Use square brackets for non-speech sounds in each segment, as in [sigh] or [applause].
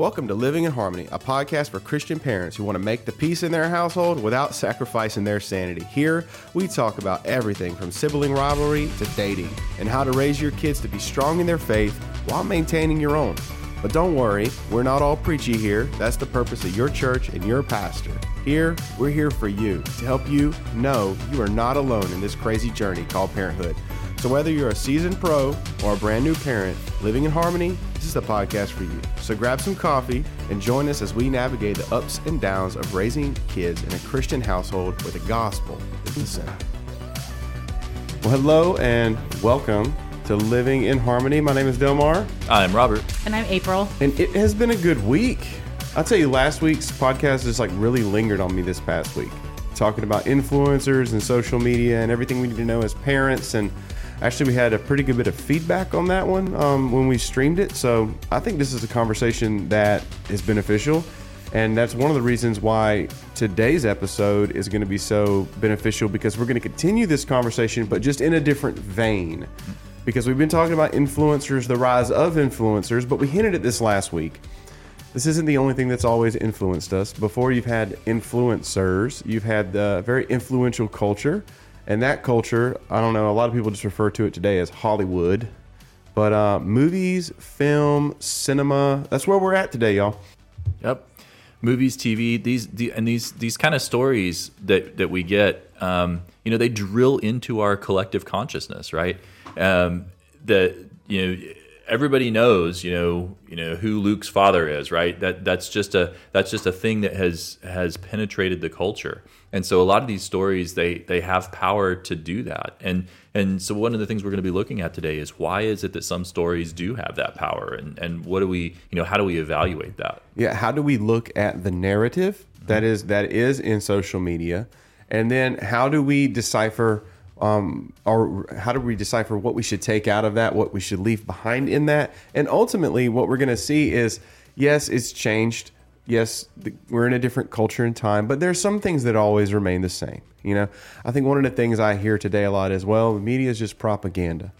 Welcome to Living in Harmony, a podcast for Christian parents who want to make the peace in their household without sacrificing their sanity. Here, we talk about everything from sibling rivalry to dating and how to raise your kids to be strong in their faith while maintaining your own. But don't worry, we're not all preachy here. That's the purpose of your church and your pastor. Here, we're here for you to help you know you are not alone in this crazy journey called parenthood. So, whether you're a seasoned pro or a brand new parent living in harmony, this is the podcast for you. So, grab some coffee and join us as we navigate the ups and downs of raising kids in a Christian household where the gospel is the center. Well, hello and welcome to Living in Harmony. My name is Delmar. I'm Robert. And I'm April. And it has been a good week. I'll tell you, last week's podcast just like really lingered on me this past week, talking about influencers and social media and everything we need to know as parents. And Actually, we had a pretty good bit of feedback on that one um, when we streamed it. So I think this is a conversation that is beneficial. And that's one of the reasons why today's episode is going to be so beneficial because we're going to continue this conversation, but just in a different vein. Because we've been talking about influencers, the rise of influencers, but we hinted at this last week. This isn't the only thing that's always influenced us. Before you've had influencers, you've had the very influential culture and that culture, I don't know, a lot of people just refer to it today as Hollywood. But uh, movies, film, cinema, that's where we're at today, y'all. Yep. Movies, TV, these the, and these these kind of stories that that we get, um, you know, they drill into our collective consciousness, right? Um, that you know everybody knows, you know, you know who Luke's father is, right? That that's just a that's just a thing that has has penetrated the culture. And so a lot of these stories they they have power to do that. And and so one of the things we're going to be looking at today is why is it that some stories do have that power and and what do we, you know, how do we evaluate that? Yeah, how do we look at the narrative that is that is in social media? And then how do we decipher um, or how do we decipher what we should take out of that, what we should leave behind in that? And ultimately, what we're going to see is yes, it's changed. Yes, the, we're in a different culture and time, but there's some things that always remain the same. You know, I think one of the things I hear today a lot is, well, the media is just propaganda.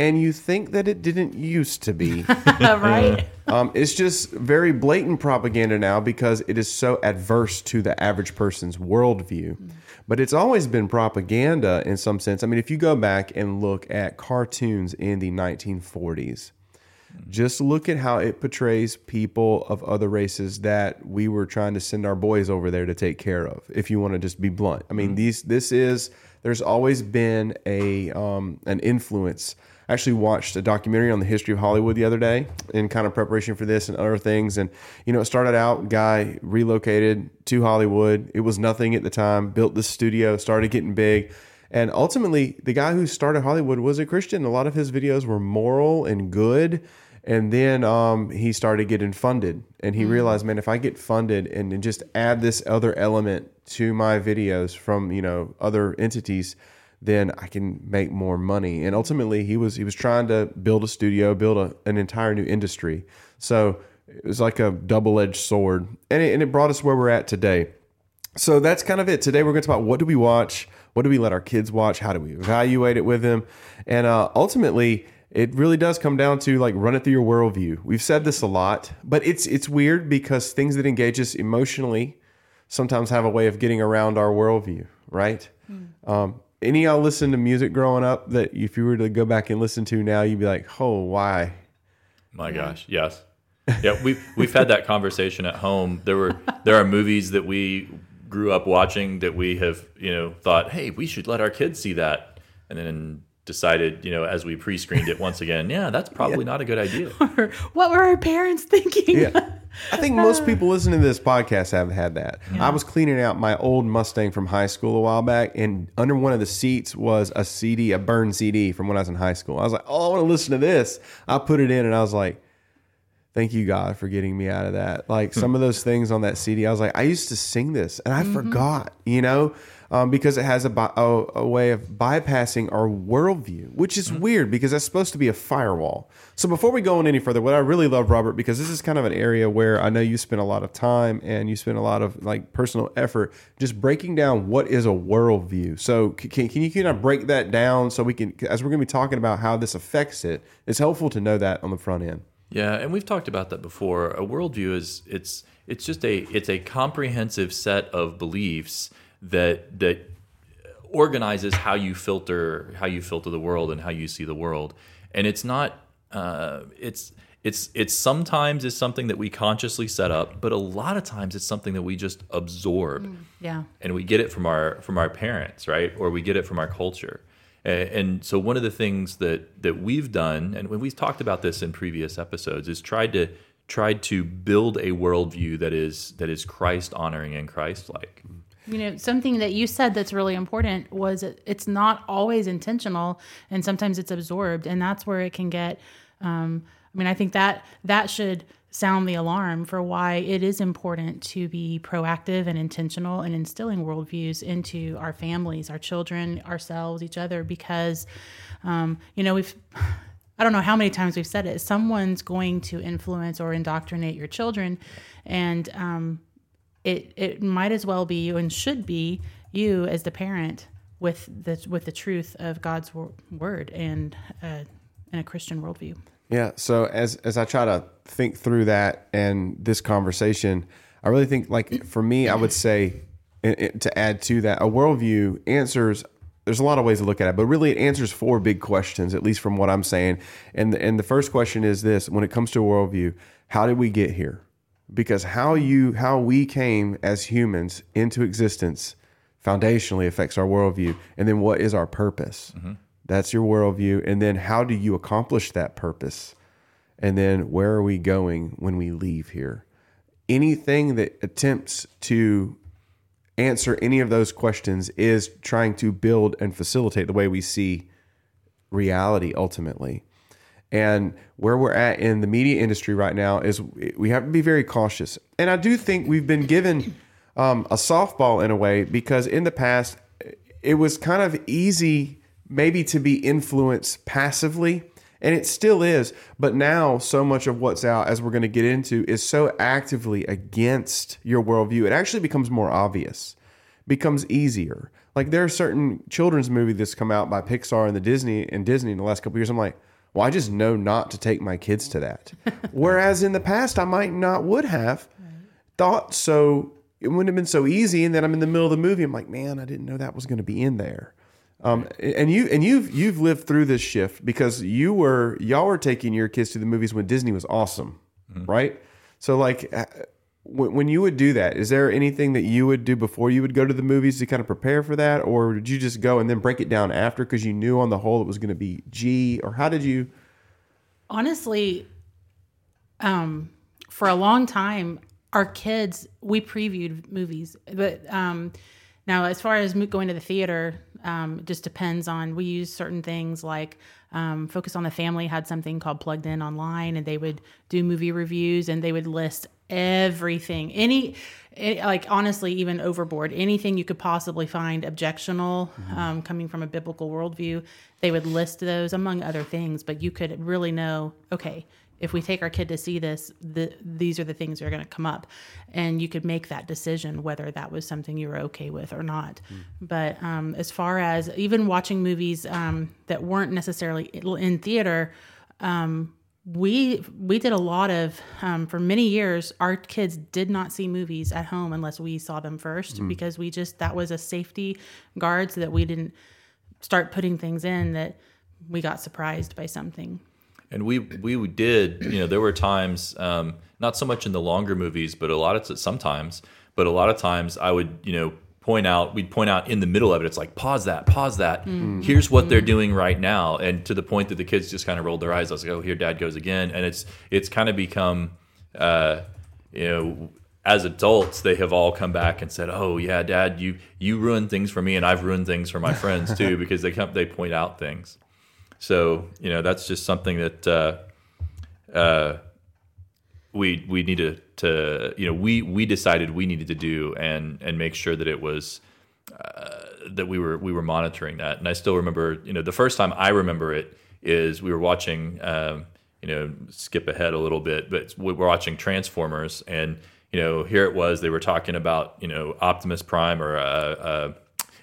And you think that it didn't used to be. [laughs] [laughs] right. Um, it's just very blatant propaganda now because it is so adverse to the average person's worldview. Mm-hmm but it's always been propaganda in some sense. I mean, if you go back and look at cartoons in the 1940s, just look at how it portrays people of other races that we were trying to send our boys over there to take care of. If you want to just be blunt, I mean, mm-hmm. these this is there's always been a um, an influence I actually watched a documentary on the history of Hollywood the other day in kind of preparation for this and other things. And, you know, it started out, guy relocated to Hollywood. It was nothing at the time, built the studio, started getting big. And ultimately, the guy who started Hollywood was a Christian. A lot of his videos were moral and good. And then um, he started getting funded. And he mm. realized, man, if I get funded and, and just add this other element to my videos from, you know, other entities – then I can make more money. And ultimately, he was he was trying to build a studio, build a, an entire new industry. So it was like a double edged sword, and it, and it brought us where we're at today. So that's kind of it. Today we're going to talk about what do we watch, what do we let our kids watch, how do we evaluate it with them, and uh, ultimately it really does come down to like run it through your worldview. We've said this a lot, but it's it's weird because things that engage us emotionally sometimes have a way of getting around our worldview, right? Mm. Um, any y'all listen to music growing up that if you were to go back and listen to now, you'd be like, oh, why? My gosh, yes. Yeah, we've we've had that conversation at home. There were there are movies that we grew up watching that we have you know thought, hey, we should let our kids see that, and then decided, you know, as we pre-screened it once again, yeah, that's probably yeah. not a good idea. [laughs] what were our parents thinking? Yeah. I think most [laughs] people listening to this podcast have had that. Yeah. I was cleaning out my old Mustang from high school a while back, and under one of the seats was a CD, a burned CD from when I was in high school. I was like, oh, I want to listen to this. I put it in, and I was like, thank you, God, for getting me out of that. Like some of those things on that CD, I was like, I used to sing this, and I mm-hmm. forgot, you know? um, because it has a, a, a, way of bypassing our worldview, which is mm-hmm. weird because that's supposed to be a firewall. So before we go on any further, what I really love, Robert, because this is kind of an area where I know you spend a lot of time and you spend a lot of like personal effort just breaking down what is a worldview. So can, can you kind of break that down so we can, as we're going to be talking about how this affects it, it's helpful to know that on the front end. Yeah, and we've talked about that before. A worldview is it's it's just a it's a comprehensive set of beliefs that that organizes how you filter how you filter the world and how you see the world. And it's not uh, it's it's it's sometimes is something that we consciously set up, but a lot of times it's something that we just absorb Yeah. and we get it from our from our parents, right? Or we get it from our culture. And, so one of the things that that we've done, and when we've talked about this in previous episodes, is tried to tried to build a worldview that is that is Christ honoring and Christ like. You know, something that you said that's really important was it's not always intentional, and sometimes it's absorbed, and that's where it can get. Um, I mean, I think that that should sound the alarm for why it is important to be proactive and intentional in instilling worldviews into our families, our children, ourselves, each other, because um, you know we've. I don't know how many times we've said it. Someone's going to influence or indoctrinate your children, and um, it it might as well be you and should be you as the parent with the with the truth of God's wor- word and uh, and a Christian worldview. Yeah. So as as I try to think through that and this conversation, I really think like for me, I would say and- and to add to that, a worldview answers. There's a lot of ways to look at it, but really it answers four big questions, at least from what I'm saying. And and the first question is this: When it comes to worldview, how did we get here? Because how you how we came as humans into existence foundationally affects our worldview. And then what is our purpose? Mm-hmm. That's your worldview. And then how do you accomplish that purpose? And then where are we going when we leave here? Anything that attempts to answer any of those questions is trying to build and facilitate the way we see reality ultimately. And where we're at in the media industry right now is we have to be very cautious. And I do think we've been given um, a softball in a way because in the past it was kind of easy maybe to be influenced passively. And it still is. But now, so much of what's out, as we're going to get into, is so actively against your worldview. It actually becomes more obvious, becomes easier. Like there are certain children's movies that's come out by Pixar and the Disney and Disney in the last couple years. I'm like, well, I just know not to take my kids to that. [laughs] Whereas in the past, I might not would have thought so. It wouldn't have been so easy. And then I'm in the middle of the movie. I'm like, man, I didn't know that was going to be in there. Um, and you and you've you've lived through this shift because you were y'all were taking your kids to the movies when Disney was awesome, right? So like. uh, When when you would do that, is there anything that you would do before you would go to the movies to kind of prepare for that, or did you just go and then break it down after because you knew on the whole it was going to be G, or how did you? honestly um for a long time our kids we previewed movies but um now as far as going to the theater um it just depends on we use certain things like um, focus on the family had something called plugged in online and they would do movie reviews and they would list everything. Any like honestly even overboard anything you could possibly find objectional um, coming from a biblical worldview they would list those among other things but you could really know okay if we take our kid to see this the, these are the things that are going to come up. And you could make that decision whether that was something you were okay with or not. But um, as far as even watching movies um, that weren't necessarily in theater um, we we did a lot of um, for many years our kids did not see movies at home unless we saw them first because we just that was a safety guard so that we didn't start putting things in that we got surprised by something And we we did, you know, there were times, um, not so much in the longer movies, but a lot of sometimes, but a lot of times I would, you know, point out, we'd point out in the middle of it, it's like pause that, pause that. Here's what they're doing right now, and to the point that the kids just kind of rolled their eyes. I was like, oh, here Dad goes again, and it's it's kind of become, uh, you know. As adults, they have all come back and said, "Oh yeah, Dad, you you ruined things for me, and I've ruined things for my friends too." [laughs] because they come, they point out things. So you know that's just something that uh, uh, we we needed to you know we we decided we needed to do and and make sure that it was uh, that we were we were monitoring that. And I still remember you know the first time I remember it is we were watching um, you know skip ahead a little bit, but we were watching Transformers and you know here it was they were talking about you know Optimus Prime or uh, uh,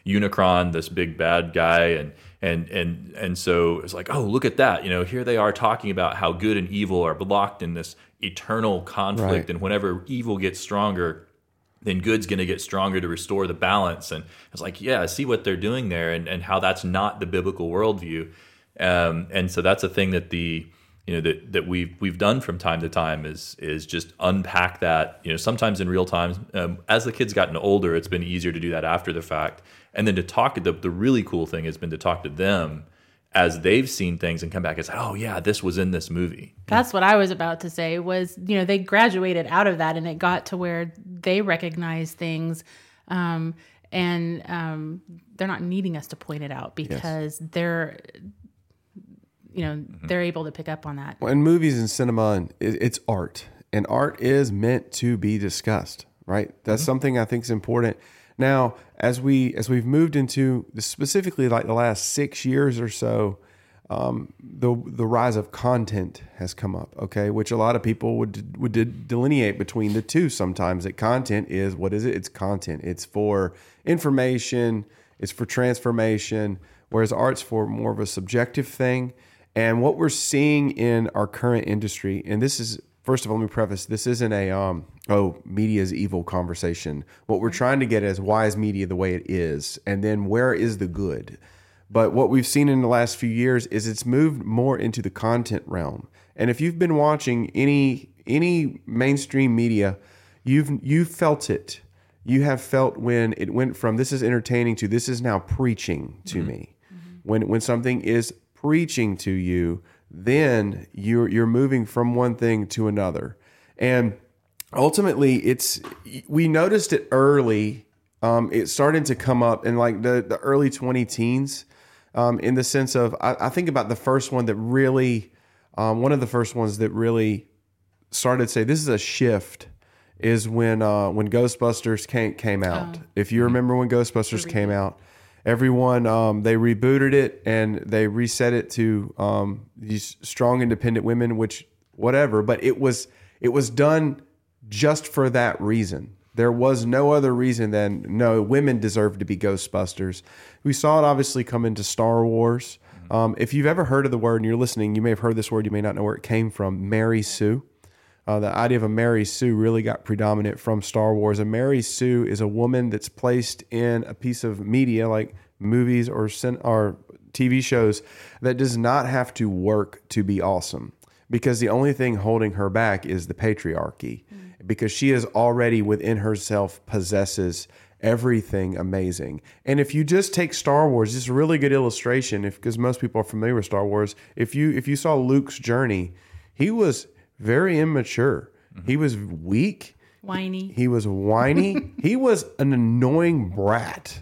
Unicron, this big bad guy, and and and and so it's like, oh, look at that. You know, here they are talking about how good and evil are blocked in this eternal conflict, Right. and whenever evil gets stronger, then good's going to get stronger to restore the balance. And it's like, yeah, I see what they're doing there, and and how that's not the biblical worldview. Um, and so that's a thing that the you know that that we've we've done from time to time is is just unpack that. You know, sometimes in real time. Um, as the kids gotten older, it's been easier to do that after the fact, and then to talk. The the really cool thing has been to talk to them as they've seen things and come back and say, oh yeah, this was in this movie. That's what I was about to say was, you know, they graduated out of that and it got to where they recognize things um, and um, they're not needing us to point it out because they're, you know, they're able to pick up on that. Well, in movies and cinema and it's art and art is meant to be discussed right that's something i think is important now as we as we've moved into specifically like the last six years or so um, the the rise of content has come up okay which a lot of people would would de- delineate between the two sometimes that content is what is it? It's content. It's for information. It's for transformation. Whereas art's for more of a subjective thing. And what we're seeing in our current industry, and this is first of all, let me preface: this isn't a um, oh, media is evil conversation. What we're trying to get is why is media the way it is, and then where is the good. But what we've seen in the last few years is it's moved more into the content realm. And if you've been watching any any mainstream media, you've you've felt it. You have felt when it went from this is entertaining to this is now preaching to me. When when something is preaching to you, then you're you're moving from one thing to another. And ultimately it's we noticed it early. Um, it started to come up in like the, the early 20 teens um, in the sense of I, I think about the first one that really um, one of the first ones that really started to say this is a shift is when uh, when Ghostbusters came came out. If you remember when Ghostbusters came out, everyone um, they rebooted it and they reset it to um, these strong independent women, which whatever. But it was it was done just for that reason. There was no other reason than no women deserve to be Ghostbusters. We saw it obviously come into Star Wars. Um, if you've ever heard of the word and you're listening, you may have heard this word. You may not know where it came from. Mary Sue. Uh, the idea of a Mary Sue really got predominant from Star Wars. A Mary Sue is a woman that's placed in a piece of media like movies or cin- or TV shows that does not have to work to be awesome because the only thing holding her back is the patriarchy because she is already within herself possesses everything amazing. And if you just take Star Wars, this is a really good illustration if because most people are familiar with Star Wars. If you if you saw Luke's journey, he was very immature. He was weak. Whiny. He was whiny. [laughs] he was an annoying brat.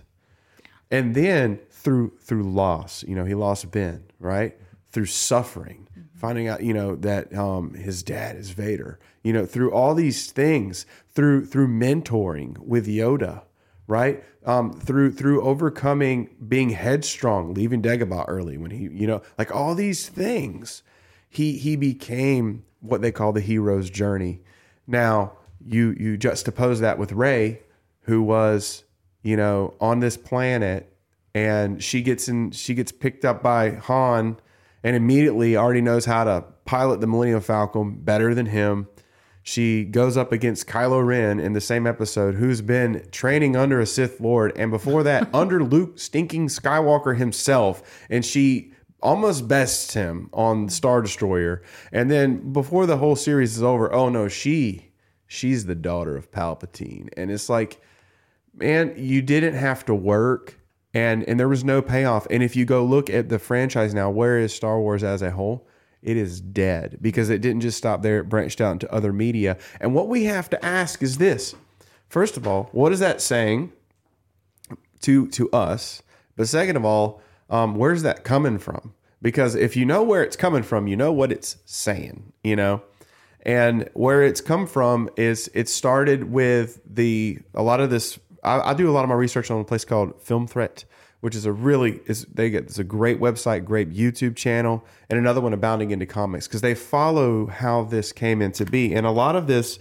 And then through through loss, you know, he lost Ben, right? Through suffering, finding out, you know, that um, his dad is Vader. You know, through all these things, through through mentoring with Yoda, right? Um, through through overcoming being headstrong, leaving Dagobah early when he, you know, like all these things, he he became what they call the hero's journey. Now you you juxtapose that with Rey, who was you know on this planet, and she gets in she gets picked up by Han, and immediately already knows how to pilot the Millennium Falcon better than him. She goes up against Kylo Ren in the same episode, who's been training under a Sith Lord, and before that, [laughs] under Luke stinking Skywalker himself, and she almost bests him on Star Destroyer. And then before the whole series is over, oh no, she she's the daughter of Palpatine. And it's like, man, you didn't have to work and and there was no payoff. And if you go look at the franchise now, where is Star Wars as a whole? It is dead because it didn't just stop there, it branched out into other media. And what we have to ask is this. First of all, what is that saying to to us? But second of all, um, where's that coming from? Because if you know where it's coming from, you know what it's saying, you know? And where it's come from is it started with the a lot of this. I, I do a lot of my research on a place called Film Threat, which is a really is they get it's a great website, great YouTube channel, and another one abounding into comics because they follow how this came into be. And a lot of this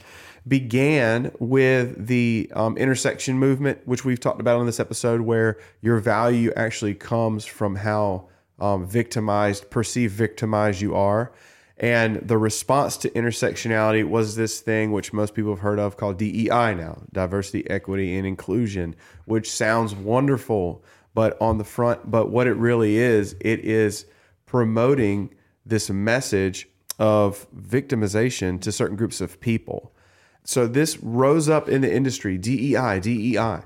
began with the um, intersection movement, which we've talked about on this episode, where your value actually comes from how um, victimized, perceived victimized you are. And the response to intersectionality was this thing which most people have heard of called DEI now diversity, equity, and inclusion, which sounds wonderful, but on the front, but what it really is, it is promoting this message of victimization to certain groups of people. So this rose up in the industry, DEI, DEI.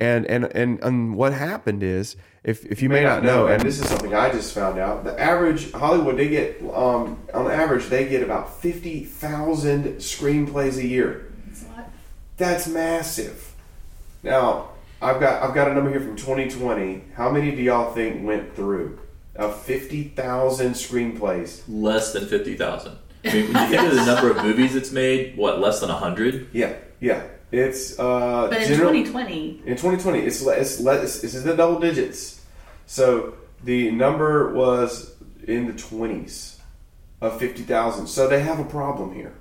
And, and and and what happened is, if, if you may not know, and this is something I just found out, the average Hollywood they get um, on average they get about fifty thousand screenplays a year. That's massive. Now I've got I've got a number here from 2020. How many do y'all think went through? Of fifty thousand screenplays. Less than fifty thousand. I mean, when you think of the number of movies it's made, what less than hundred? Yeah, yeah. It's uh, But in general- 2020, In 2020, it's le- it's less. It's in the double digits. So the number was in the 20s of 50,000. So they have a problem here.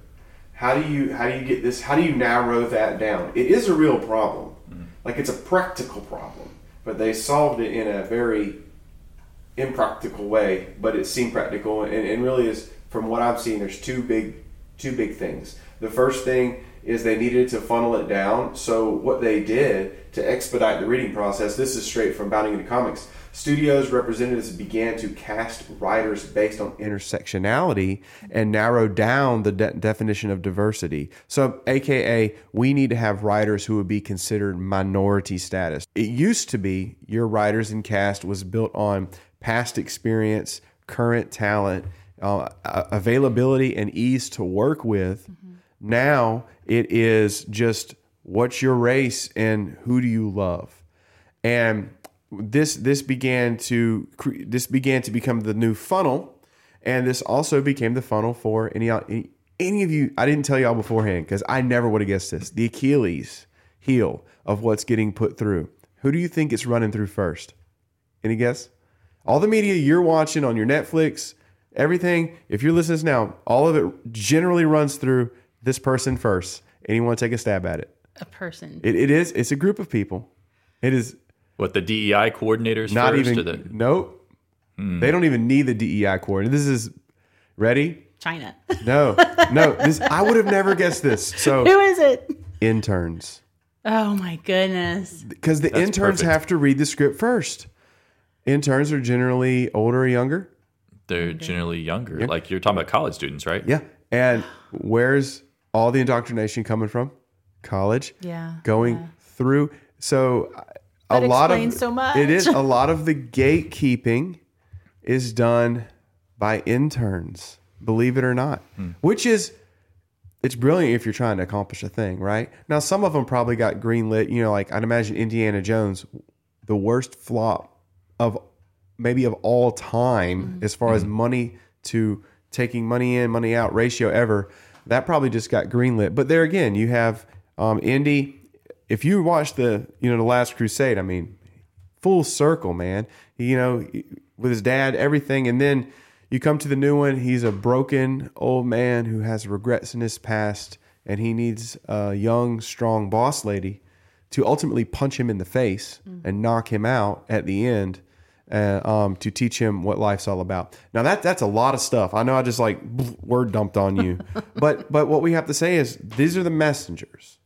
How do you how do you get this? How do you narrow that down? It is a real problem. Like it's a practical problem, but they solved it in a very impractical way. But it seemed practical, and, and really is from what I've seen. There's two big two big things. The first thing is they needed to funnel it down. So what they did to expedite the reading process, this is straight from Bounding into Comics. Studios representatives began to cast writers based on intersectionality and narrow down the de- definition of diversity. So, AKA, we need to have writers who would be considered minority status. It used to be your writers and cast was built on past experience, current talent, uh, availability, and ease to work with. Now it is just what's your race and who do you love, and this this began to this began to become the new funnel, and this also became the funnel for any any, any of you. I didn't tell y'all beforehand because I never would have guessed this. The Achilles heel of what's getting put through. Who do you think it's running through first? Any guess? All the media you're watching on your Netflix, everything. If you're listening to this now, all of it generally runs through this person first. Anyone take a stab at it? A person. It, it is. It's a group of people. It is What the DEI coordinators not first, even. the, Nope. Hmm. They don't even need the DEI coordinator. This is ready. China. [laughs] No, no. This I would have never guessed this. So [laughs] Who is it? interns, Oh my goodness. because the interns perfect. have to read the script first. Interns are generally older or younger. They're generally younger. Like you're talking about college students, right? Yeah. And where's all the indoctrination coming from? College. Yeah, Going yeah. through. So a That lot of so much. it is a [laughs] lot of the gatekeeping is done by interns, believe it or not. Hmm. Which is it's brilliant if you're trying to accomplish a thing, right? Now some of them probably got greenlit, you know, like I'd imagine Indiana Jones, the worst flop of maybe of all time mm-hmm. as far as mm-hmm. money to taking money in, money out ratio ever. That probably just got greenlit. But there again, you have um, Indy. If you watch the you know the Last Crusade, I mean, full circle, man. You know, with his dad, everything, and then you come to the new one. He's a broken old man who has regrets in his past, and he needs a young, strong boss lady to ultimately punch him in the face mm. and knock him out at the end uh, um, to teach him what life's all about. Now that that's a lot of stuff. I know I just like [laughs] word dumped on you, [laughs] but but what we have to say is these are the messengers.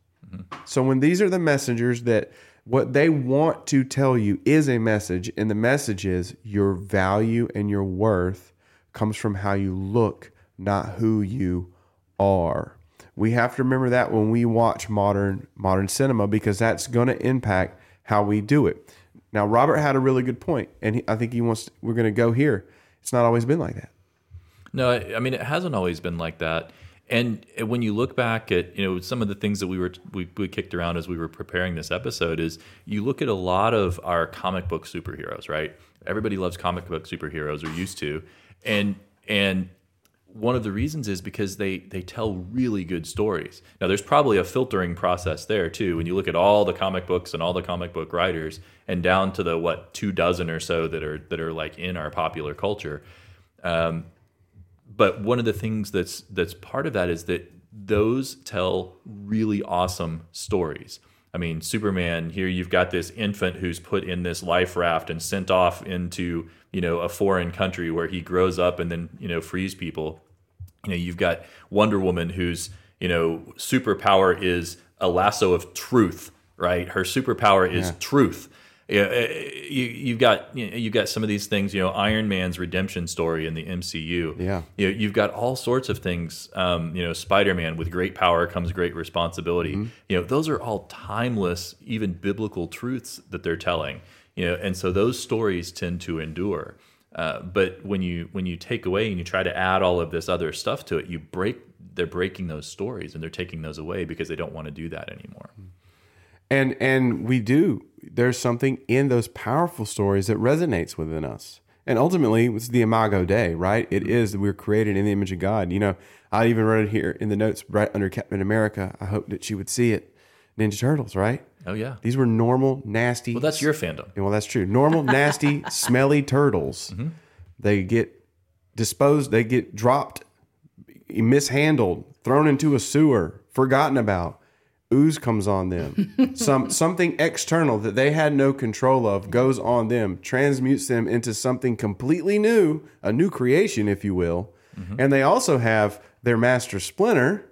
So when these are the messengers that what they want to tell you is a message, and the message is your value and your worth comes from how you look, not who you are. We have to remember that when we watch modern modern cinema because that's going to impact how we do it. Now, Robert had a really good point, and he, I think he wants. we're going to go here. It's not always been like that. No, I I mean it hasn't always been like that. And when you look back at you know some of the things that we were we, we kicked around as we were preparing this episode is you look at a lot of our comic book superheroes, right? Everybody loves comic book superheroes or used to, and and one of the reasons is because they they tell really good stories. Now there's probably a filtering process there too. When you look at all the comic books and all the comic book writers and down to the what two dozen or so that are that are like in our popular culture. Um, but one of the things that's that's part of that is that those tell really awesome stories. I mean, Superman, here you've got this infant who's put in this life raft and sent off into, you know, a foreign country where he grows up and then, you know, frees people. You know, you've got Wonder Woman whose, you know, superpower is a lasso of truth, right? Her superpower is truth. Yeah, uh, you, you've got you've got some of these things. You know, Iron Man's redemption story in the MCU. Yeah. you know, you've got all sorts of things. Um, you know, Spider Man with great power comes great responsibility. You know, those are all timeless, even biblical truths that they're telling. You know, and so those stories tend to endure. Uh, but when you when you take away and you try to add all of this other stuff to it, you break. They're breaking those stories and they're taking those away because they don't want to do that anymore. And and we do. There's something in those powerful stories that resonates within us. And ultimately, it's the Imago Dei, right? It is that we're created in the image of God. You know, I even wrote it here in the notes right under Captain America. I hope that she would see it. Ninja Turtles, right? Oh yeah. These were normal, nasty. Well, that's your fandom. well, that's true. Normal, nasty, [laughs] smelly turtles. Mm-hmm. They get disposed. They get dropped, mishandled, thrown into a sewer, forgotten about. Ooze comes on them. [laughs] Some something external that they had no control of goes on them, transmutes them into something completely new, a new creation, if you will. Mm-hmm. And they also have their master Splinter,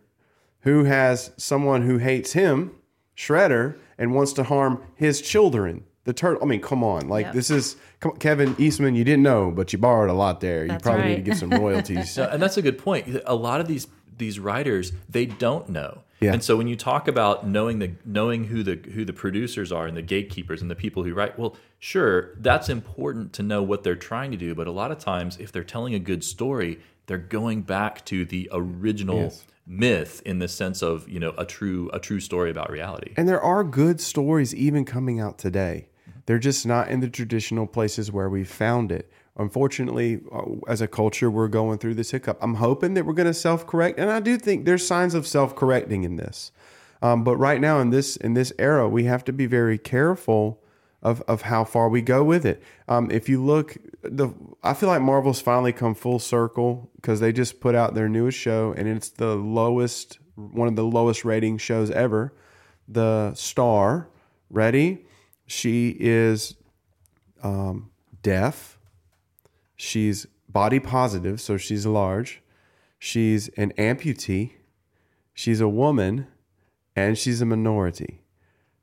who has someone who hates him, Shredder, and wants to harm his children. The turtle. I mean, come on! Like Yep. this is come, Kevin Eastman. You didn't know, but you borrowed a lot there. You That's probably need to get some royalties. [laughs] No, and that's a good point. A lot of these these writers they don't know. Yeah. And so when you talk about knowing the knowing who the who the producers are and the gatekeepers and the people who write, well, sure, that's important to know what they're trying to do. But a lot of times, if they're telling a good story, they're going back to the original Yes. Myth in the sense of you know a true a true story about reality. And there are good stories even coming out today. They're just not in the traditional places where we found it. Unfortunately, uh, as a culture, we're going through this hiccup. I'm hoping that we're going to self correct, and I do think there's signs of self correcting in this. Um, but right now, in this in this era, we have to be very careful of, of how far we go with it. Um, if you look, the I feel like Marvel's finally come full circle because they just put out their newest show, and it's the lowest, one of the lowest rating shows ever. The star, ready? She is um, deaf. She's body positive, so she's large. She's an amputee. She's a woman, and she's a minority.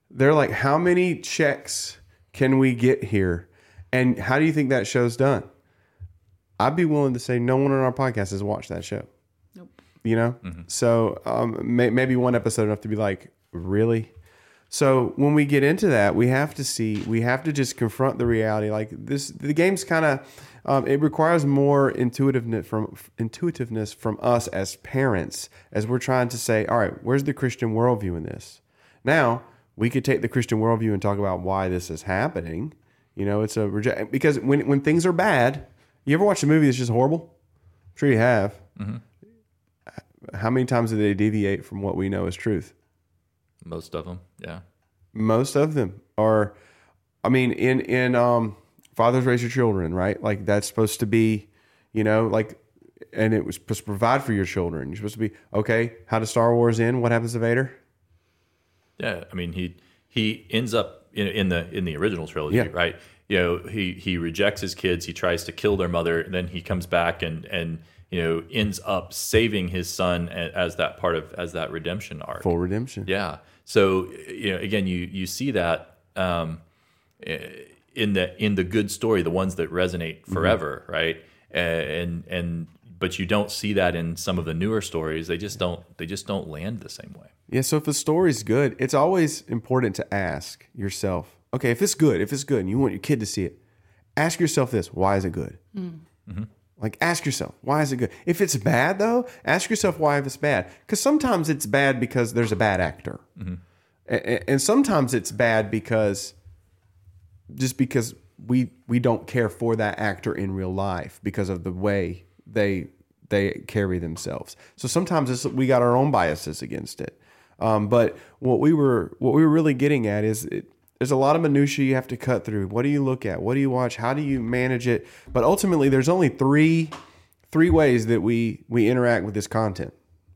They're like, how many checks can we get here? And how do you think that show's done? I'd be willing to say no one on our podcast has watched that show. Nope. You know? So um, may, maybe one episode enough to be like, really? So when we get into that, we have to see, we have to just confront the reality. Like this, the game's kind of, um, it requires more intuitiveness from intuitiveness from us as parents, as we're trying to say, all right, where's the Christian worldview in this? Now we could take the Christian worldview and talk about why this is happening. You know, it's a reject because when when things are bad, you ever watch a movie that's just horrible? I'm sure you have. How many times do they deviate from what we know as truth? Most of them, yeah. most of them are i mean in in um fathers raise your children right like that's supposed to be you know like and it was supposed to provide for your children you're supposed to be okay how does star wars end what happens to vader Yeah, I mean he he ends up in, in the in the original trilogy, Yeah. right? You know, he he rejects his kids. He tries to kill their mother. And then he comes back and and you know ends up saving his son as that part of as that redemption arc. full redemption Yeah. So you know, again, you you see that um, in the in the good story, the ones that resonate forever, right? And and but you don't see that in some of the newer stories. They just don't they just don't land the same way. yeah so if a story's good it's always important to ask yourself okay if it's good if it's good and you want your kid to see it ask yourself this why is it good mm-hmm. Like, ask yourself, why is it good? If it's bad, though, ask yourself why if it's bad. Because sometimes it's bad because there's a bad actor, mm-hmm. A- a- and sometimes it's bad because just because we we don't care for that actor in real life because of the way they they carry themselves. So sometimes we got our own biases against it. Um, but what we were what we were really getting at is it, there's a lot of minutia you have to cut through. What do you look at? What do you watch? How do you manage it? But ultimately, there's only three three ways that we we interact with this content.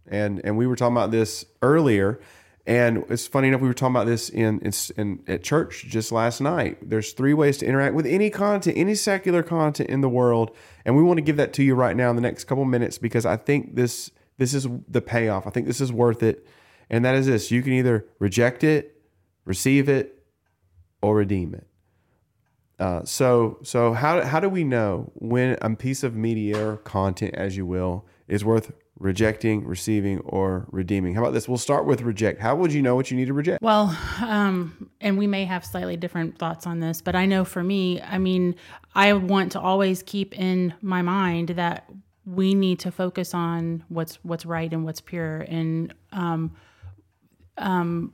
and and we were talking about this earlier. And it's funny enough, we were talking about this in, in, in at church just last night. There's three ways to interact with any content, any secular content in the world, and we want to give that to you right now in the next couple minutes because I think this this is the payoff. I think this is worth it, and that is this: you can either reject it, receive it, or redeem it. Uh, so so how how do we know when a piece of media or content, as you will, is worth rejecting, receiving, or redeeming. How about this? We'll start with reject. How would you know what you need to reject? Well, um, and we may have slightly different thoughts on this, but I know for me, I mean, I want to always keep in my mind that we need to focus on what's what's right and what's pure, and um, um,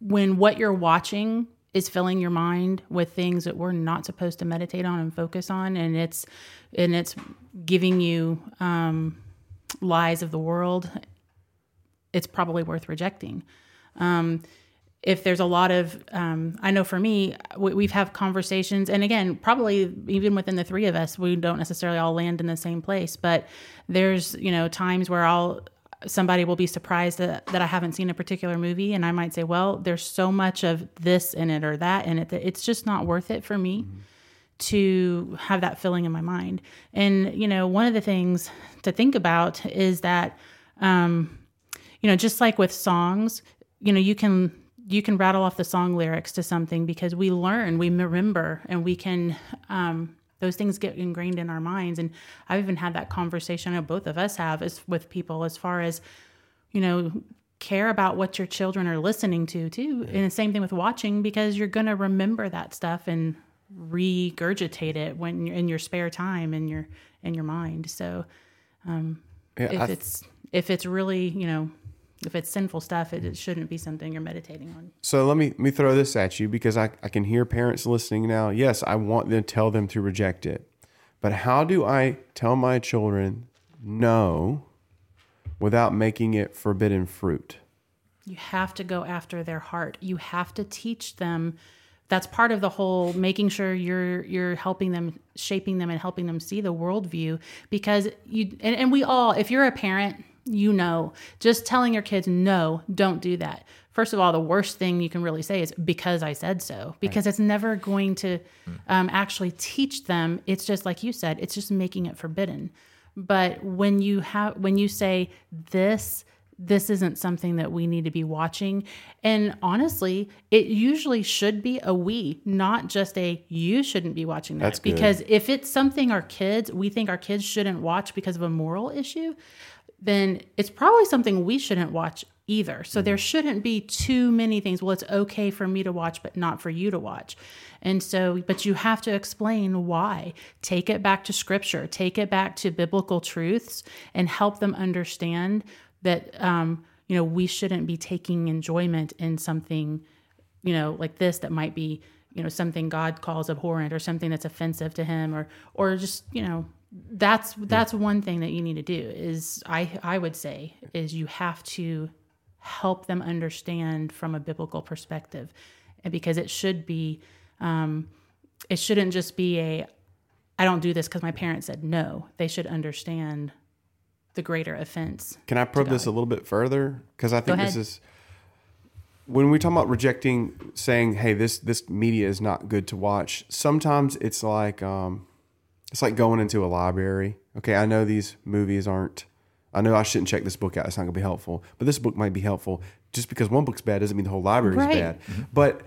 when what you're watching is filling your mind with things that we're not supposed to meditate on and focus on and it's and it's giving you um, lies of the world it's probably worth rejecting. Um, if there's a lot of um, i know for me we, we've had conversations and again probably even within the three of us we don't necessarily all land in the same place but there's you know times where i'll somebody will be surprised that, that I haven't seen a particular movie and I might say, well, there's so much of this in it or that in it that it's just not worth it for me mm-hmm. to have that feeling in my mind. And, you know, one of the things to think about is that, um, you know, just like with songs, you know, you can you can rattle off the song lyrics to something because we learn, we remember, and we can um, those things get ingrained in our minds. And i've even had that conversation i know both of us have is with people as far as you know care about what your children are listening to too. And the same thing with watching because you're going to remember that stuff and regurgitate it when you're in your spare time in your in your mind. So um, yeah, if th- it's if it's really you know if it's sinful stuff, it, it, shouldn't be something you're meditating on. So let me let me throw this at you because I, I can hear parents listening now. Yes, I want them to tell them to reject it. But how do I tell my children no without making it forbidden fruit? You have to go after their heart. You have to teach them that's part of the whole making sure you're you're helping them shaping them and helping them see the worldview because you and, and we all if you're a parent you know, just telling your kids, no, don't do that. First of all, the worst thing you can really say is because I said so, because right. it's never going to um, actually teach them. It's just like you said, it's just making it forbidden. But when you have, when you say this, this isn't something that we need to be watching. And honestly, it usually should be a we, not just a you shouldn't be watching that. That's because if it's something our kids, we think our kids shouldn't watch because of a moral issue, then it's probably something we shouldn't watch either. So mm-hmm. there shouldn't be too many things. Well, it's okay for me to watch, but not for you to watch. And so, but you have to explain why. Take it back to scripture, take it back to biblical truths, and help them understand that, um, you know, we shouldn't be taking enjoyment in something, you know, like this that might be, you know, something God calls abhorrent or something that's offensive to Him, or, or just, you know, that's that's one thing that you need to do is I I would say is you have to help them understand from a biblical perspective, and because it should be, um, it shouldn't just be a I don't do this because my parents said no. They should understand the greater offense. Can I probe this a little bit further? Because I think this is when we talk about rejecting, saying, "Hey, this this media is not good to watch." Sometimes it's like. Um, it's like going into a library. Okay, I know these movies aren't. I know I shouldn't check this book out. It's not going to be helpful. But this book might be helpful. Just because one book's bad doesn't mean the whole library right. is bad. Mm-hmm. But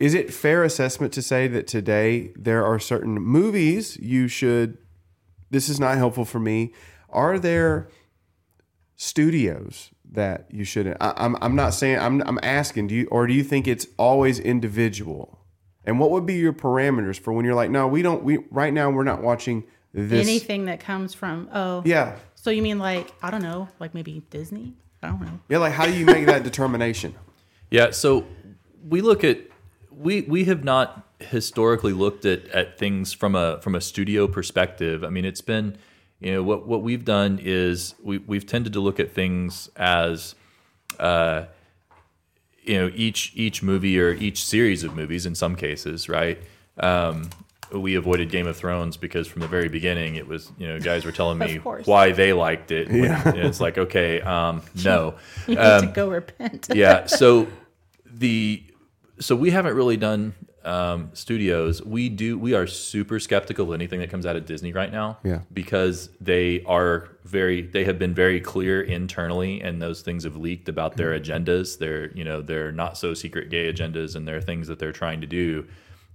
is it fair assessment to say that today there are certain movies you should? This is not helpful for me. Are there studios that you shouldn't? I, I'm I'm not saying. I'm I'm asking. Do you or do you think it's always individual? And what would be your parameters for when you're like, no, we don't. We right now we're not watching this. Anything that comes from oh yeah. So you mean like I don't know, like maybe Disney? I don't know. Yeah, like how do you make that determination? [laughs] Yeah, so we look at we we have not historically looked at at things from a from a studio perspective. I mean, it's been you know what what we've done is we we've tended to look at things as uh, you know each each movie or each series of movies in some cases, right? Um, we avoided Game of Thrones because from the very beginning it was you know guys were telling [laughs] me why they liked it. Yeah. And it's like [laughs] okay, um, [laughs] no, You need to go repent. yeah. So the so we haven't really done um, studios. We do. We are super skeptical of anything that comes out of Disney right now. Yeah. Because they are very. They have been very clear internally, and those things have leaked about their agendas. Their you know their not so secret gay agendas, and their things that they're trying to do.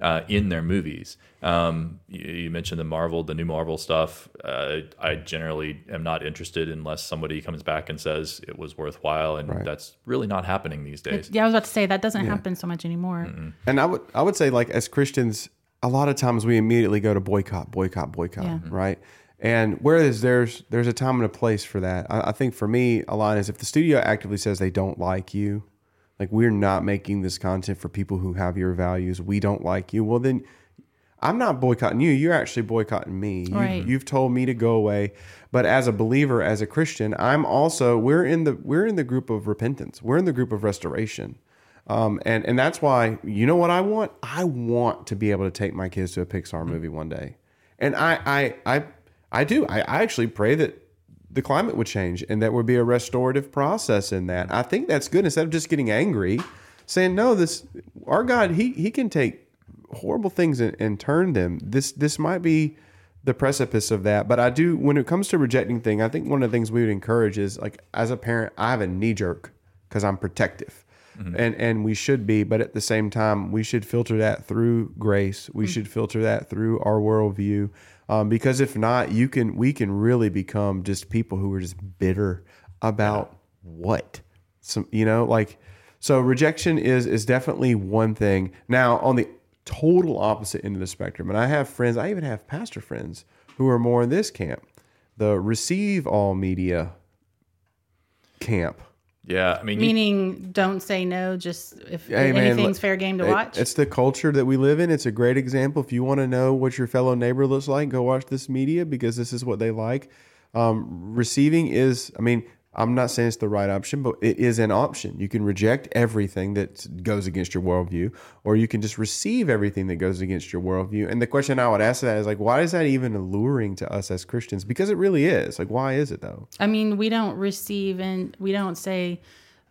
Uh, in their movies, um, you, you mentioned the Marvel, the new Marvel stuff. Uh, I generally am not interested unless somebody comes back and says it was worthwhile, and that's really not happening these days. Yeah, I was about to say that doesn't happen so much anymore. And I would I would say like as Christians, a lot of times we immediately go to boycott, boycott, boycott, Yeah. right? And whereas there's there's a time and a place for that. I, I think for me, a line is if the studio actively says they don't like you, like we're not making this content for people who have your values, we don't like you. Well, then I'm not boycotting you. You're actually boycotting me. You, Right. You've told me to go away. But as a believer, as a Christian, I'm also we're in the we're in the group of repentance. We're in the group of restoration. Um, and and that's why you know what I want. I want to be able to take my kids to a Pixar movie one day, and I I I I do. I, I actually pray that the climate would change and that would be a restorative process in that. I think that's good instead of just getting angry, saying no. This our God, he he can take horrible things and, and turn them. This this might be the precipice of that. But I do when it comes to rejecting thing, I think one of the things we would encourage is like as a parent, I have a knee jerk because I'm protective. Mm-hmm. And and we should be, but at the same time, we should filter that through grace. We mm. should filter that through our worldview, um, because if not, you can we can really become just people who are just bitter about what? Some you know like so rejection is is definitely one thing. Now on the total opposite end of the spectrum and i have friends i even have pastor friends who are more in this camp the receive all media camp Yeah, I mean, you- Meaning, don't say no. Just if Hey, anything's look, fair game to it- watch. It's the culture that we live in. It's a great example. If you want to know what your fellow neighbor looks like, go watch this media because this is what they like. Um, receiving is, I mean, I'm not saying it's the right option, but it is an option. You can reject everything that goes against your worldview, or you can just receive everything that goes against your worldview. And the question I would ask that is like, why is that even alluring to us as Christians? Because it really is. Like, why is it though? I mean, we don't receive and we don't say,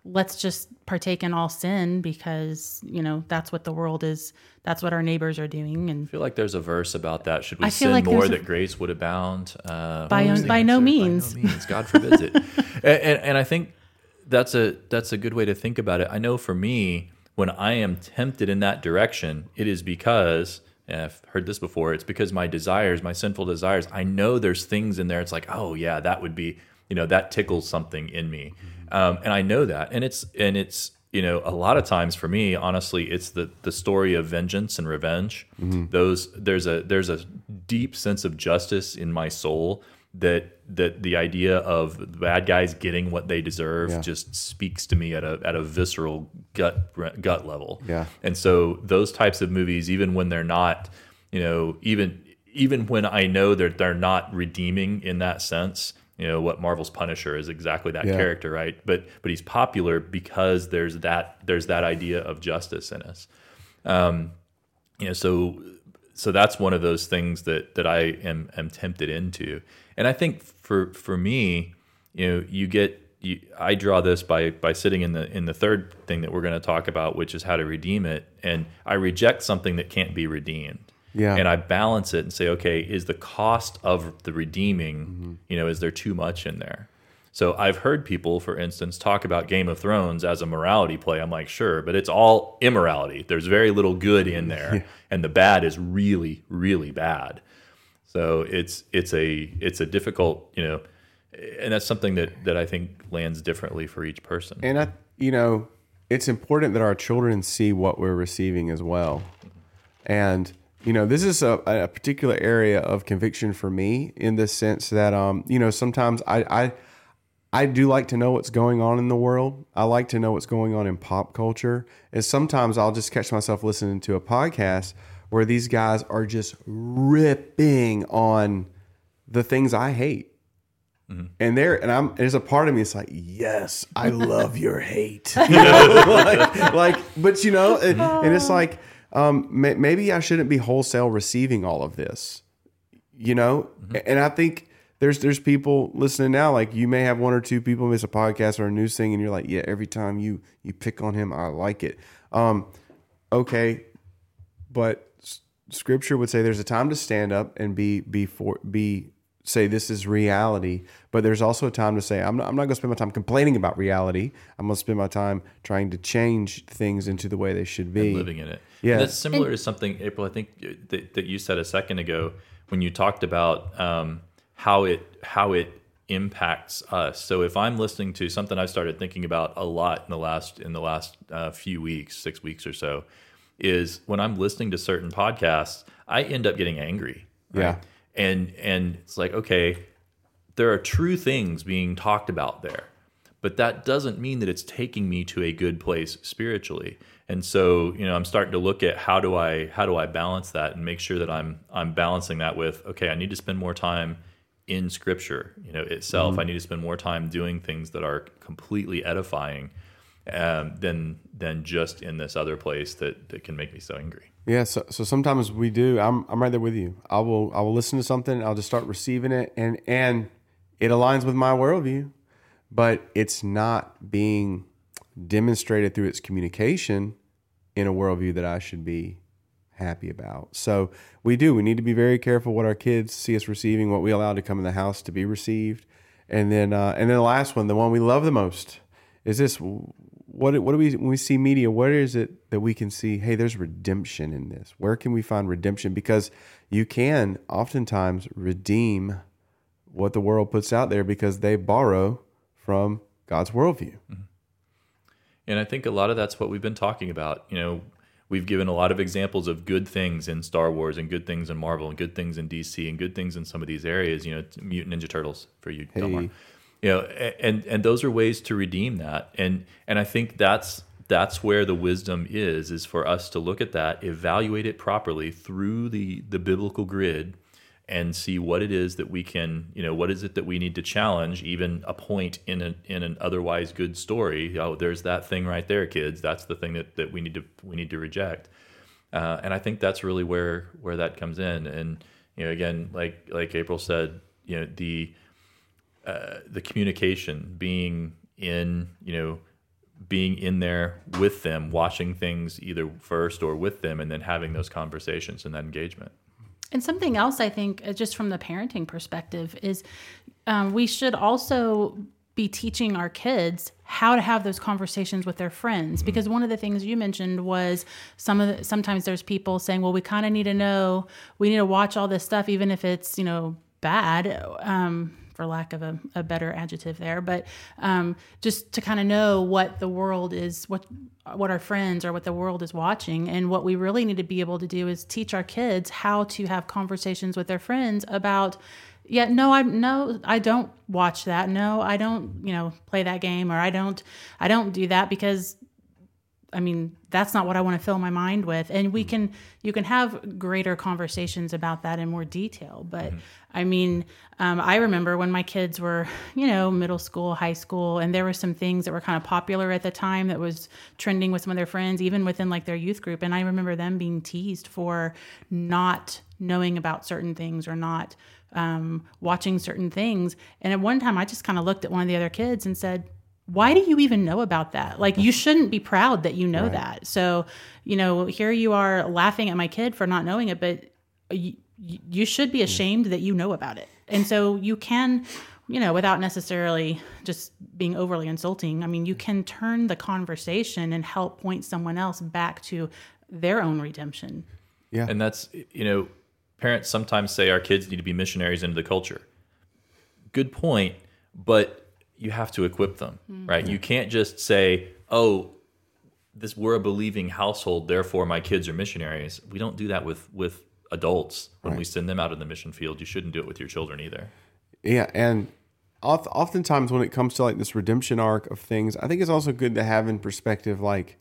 let's just partake in all sin because, you know, that's what the world is. That's what our neighbors are doing. And I feel like there's a verse about that. Should we I feel sin like more there's a- that grace would abound? Uh, By- what by no means. By no means. God forbids it. [laughs] and, and, and I think that's a that's a good way to think about it. I know for me, when I am tempted in that direction, it is because and I've heard this before. It's because my desires, my sinful desires, I know there's things in there. It's like, oh yeah, that would be, you know, that tickles something in me, um, and I know that, and it's and it's you know a lot of times for me honestly it's the the story of vengeance and revenge those there's a there's a deep sense of justice in my soul that that the idea of the bad guys getting what they deserve Yeah. just speaks to me at a at a visceral gut gut level Yeah. and so those types of movies even when they're not you know even even when i know that they're not redeeming in that sense you know what marvel's punisher is exactly that Yeah. character right? But but he's popular because there's that there's that idea of justice in us. Um you know so so that's one of those things that that i am am tempted into. And i think for for me you know you get you, i draw this by by sitting in the in the third thing that we're going to talk about which is how to redeem it. And i reject something that can't be redeemed Yeah. and i balance it and say okay is the cost of the redeeming mm-hmm. you know is there too much in there so I've heard people, for instance, talk about Game of Thrones as a morality play. I'm like, sure, but it's all immorality. There's very little good in [laughs] there, and the bad is really, really bad. So it's it's a it's a difficult, you know, and that's something that that I think lands differently for each person. And I, you know, it's important that our children see what we're receiving as well. And you know, this is a, a particular area of conviction for me in the sense that, um, you know, sometimes I, I, I do like to know what's going on in the world. I like to know what's going on in pop culture. And sometimes I'll just catch myself listening to a podcast where these guys are just ripping on the things I hate. And there, and I'm. There's a part of me. It's like, yes, I love your hate. You [laughs] know, [laughs] like, like, but you know, and, and it's like, um, may, maybe I shouldn't be wholesale receiving all of this, you know. And I think there's there's people listening now. Like you may have one or two people miss a podcast or a news thing, and you're like, yeah, every time you you pick on him, I like it. Um, okay, but s- Scripture would say there's a time to stand up and be be for be say this is reality, but there's also a time to say I'm not, I'm not going to spend my time complaining about reality. I'm going to spend my time trying to change things into the way they should be. living in it. Yeah. And that's similar to something, April, I think that, that you said a second ago when you talked about um, how it how it impacts us. So if I'm listening to something I've started thinking about a lot in the last in the last uh, few weeks, six weeks or so, is when I'm listening to certain podcasts, I end up getting angry. Yeah. And and it's like, okay, there are true things being talked about there but that doesn't mean that it's taking me to a good place spiritually and so you know i'm starting to look at how do i how do i balance that and make sure that i'm i'm balancing that with okay i need to spend more time in scripture you know itself i need to spend more time doing things that are completely edifying um, than than just in this other place that that can make me so angry Yeah, so, so sometimes we do. I'm I'm right there with you. I will I will listen to something. I'll just start receiving it, and and it aligns with my worldview, but it's not being demonstrated through its communication in a worldview that I should be happy about. So we do. We need to be very careful what our kids see us receiving, what we allow to come in the house to be received, and then uh, and then the last one, the one we love the most, is this. What what do we when we see media? What is it that we can see? Hey, there's redemption in this. Where can we find redemption? Because you can oftentimes redeem what the world puts out there because they borrow from God's worldview. Mm-hmm. And I think a lot of that's what we've been talking about. You know, we've given a lot of examples of good things in Star Wars and good things in Marvel and good things in DC and good things in some of these areas. You know, Mutant Ninja Turtles for you, Delmar. You know, and and those are ways to redeem that. And and I think that's that's where the wisdom is is for us to look at that, evaluate it properly through the the biblical grid and see what it is that we can, you know, what is it that we need to challenge, even a point in an in an otherwise good story. Oh, there's that thing right there, kids. That's the thing that, that we need to we need to reject. Uh, and I think that's really where where that comes in. And you know, again, like like April said, you know, the uh, the communication being in, you know, being in there with them, watching things either first or with them, and then having those conversations and that engagement. And something else I think, uh, just from the parenting perspective, is um, we should also be teaching our kids how to have those conversations with their friends. Because one of the things you mentioned was some of the, sometimes there's people saying well we kind of need to know we need to watch all this stuff even if it's you know bad. Um, for lack of a, a better adjective there but um, just to kind of know what the world is what what our friends or what the world is watching. And what we really need to be able to do is teach our kids how to have conversations with their friends about yeah no i no i don't watch that. No i don't you know play that game or i don't i don't do that because I mean, that's not what I want to fill my mind with. And we can, you can have greater conversations about that in more detail. But I mean, um, I remember when my kids were, you know, middle school, high school, and there were some things that were kind of popular at the time that was trending with some of their friends, even within like their youth group. And I remember them being teased for not knowing about certain things or not um, watching certain things. And at one time, I just kind of looked at one of the other kids and said, why do you even know about that? Like, you [laughs] shouldn't be proud that you know that. So, you know, here you are laughing at my kid for not knowing it, but you, you should be ashamed that you know about it. And so you can, you know, without necessarily just being overly insulting, I mean, you can turn the conversation and help point someone else back to their own redemption. Yeah. And that's, you know, parents sometimes say our kids need to be missionaries into the culture. Good point, but you have to equip them, mm. right? You can't just say, "Oh, this we're a believing household, therefore my kids are missionaries." We don't do that with with adults when we send them out in the mission field. You shouldn't do it with your children either. Yeah, and oft- oftentimes when it comes to like this redemption arc of things, I think it's also good to have in perspective. Like,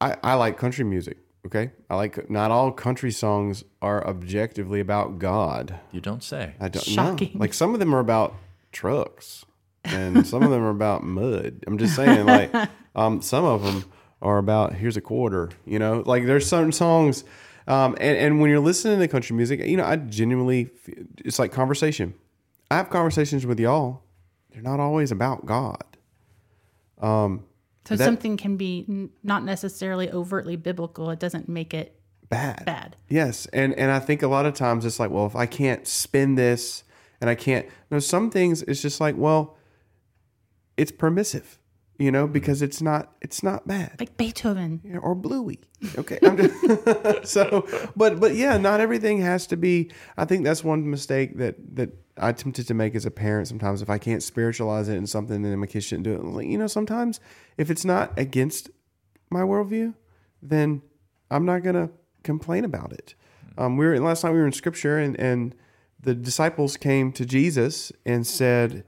I, I like country music. Okay, I like not all country songs are objectively about God. You don't say. I don't Shocking. know. Like some of them are about trucks, and some of them are about mud. I'm just saying, like, [laughs] um, some of them are about here's a quarter. You know, like there's certain songs, um, and and when you're listening to country music, you know, I genuinely, f- it's like conversation. I have conversations with y'all. They're not always about God. Um, So That- something can be n- not necessarily overtly biblical. It doesn't make it Bad. bad. Yes, and and I think a lot of times it's like, well, if I can't spin this and I can't, no, some things it's just like, well, it's permissive, you know, because it's not it's not bad Like Beethoven. you know, or bluey. Okay, I'm just, [laughs] so, but but yeah, not everything has to be. I think that's one mistake that that I attempted to make as a parent. Sometimes if I can't spiritualize it in something, then my kids shouldn't do it. Like, you know, sometimes if it's not against my worldview, then I'm not gonna complain about it. Um, we were last night we were in scripture and and the disciples came to Jesus and said,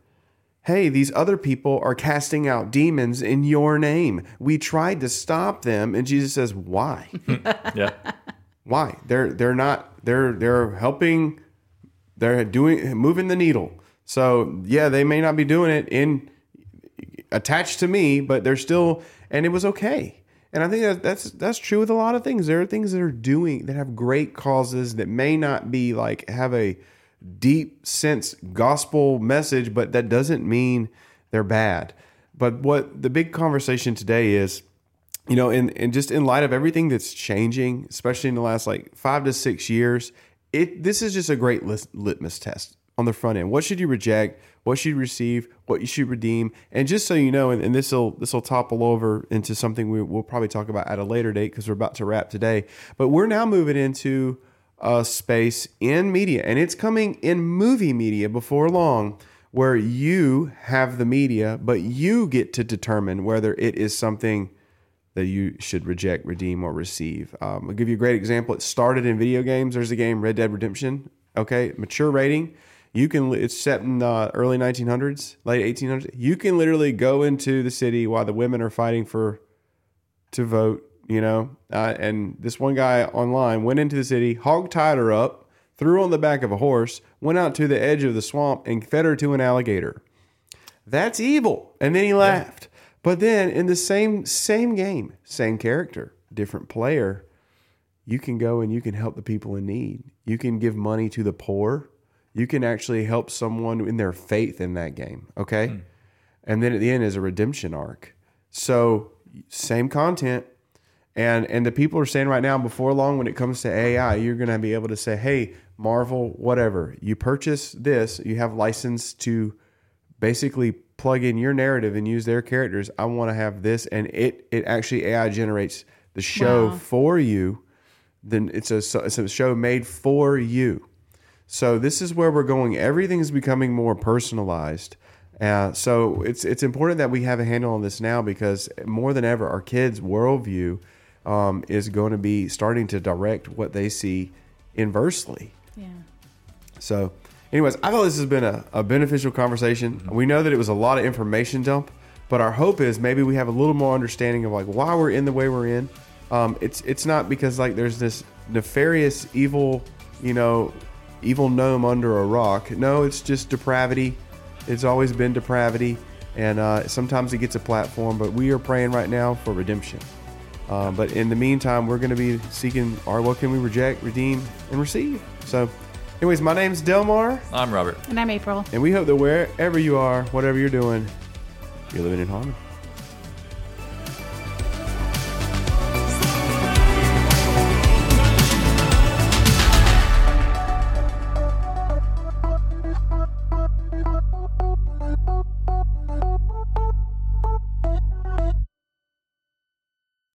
Hey, these other people are casting out demons in your name. We tried to stop them, and Jesus says, "Why? [laughs] Yeah. Why? They're they're not they're they're helping. They're doing moving the needle. So yeah, they may not be doing it in attached to me, but they're still, and it was okay. And I think that that's that's true with a lot of things. There are things that are doing that have great causes that may not be like have a deep sense gospel message, but that doesn't mean they're bad. But what the big conversation today is, you know, and, and just in light of everything that's changing, especially in the last like five to six years, it this is just a great lit- litmus test on the front end. What should you reject? What should you receive? What you should redeem? And just so you know, and, and this will this will topple over into something we, we'll probably talk about at a later date because we're about to wrap today. But we're now moving into a space in media, and it's coming in movie media before long, where you have the media, but you get to determine whether it is something that you should reject, redeem, or receive. Um, I'll give you a great example. It started in video games. There's a game, Red Dead Redemption. Okay, mature rating. You can. It's set in the early 1900s, late 1800s. You can literally go into the city while the women are fighting for to vote. You know, uh, and this one guy online went into the city, hog tied her up, threw her on the back of a horse, went out to the edge of the swamp, and fed her to an alligator. That's evil. And then he laughed. But then in the same same game same character different player you can go and you can help the people in need. You can give money to the poor. You can actually help someone in their faith in that game okay? And then at the end is a redemption arc. So same content and and the people are saying right now before long when it comes to ai you're going to be able to say hey marvel whatever you purchase this you have license to basically plug in your narrative and use their characters. I want to have this, and it it actually AI generates the show Wow. for you. Then it's a it's a show made for you. So this is where we're going. Everything is becoming more personalized. Uh, so it's it's important that we have a handle on this now because more than ever, our kids' worldview um, is going to be starting to direct what they see inversely. Yeah. So, anyways, I thought this has been a, a beneficial conversation. We know that it was a lot of information dump, but our hope is maybe we have a little more understanding of like why we're in the way we're in. Um, it's it's not because like there's this nefarious evil, you know, evil gnome under a rock. No, it's just depravity. It's always been depravity, and uh, sometimes it gets a platform. But we are praying right now for redemption. Uh, but in the meantime, we're going to be seeking our what can we reject, redeem, and receive. So, anyways, my name's Delmar, I'm Robert. And I'm April. and we hope that wherever you are, whatever you're doing, you're living in harmony.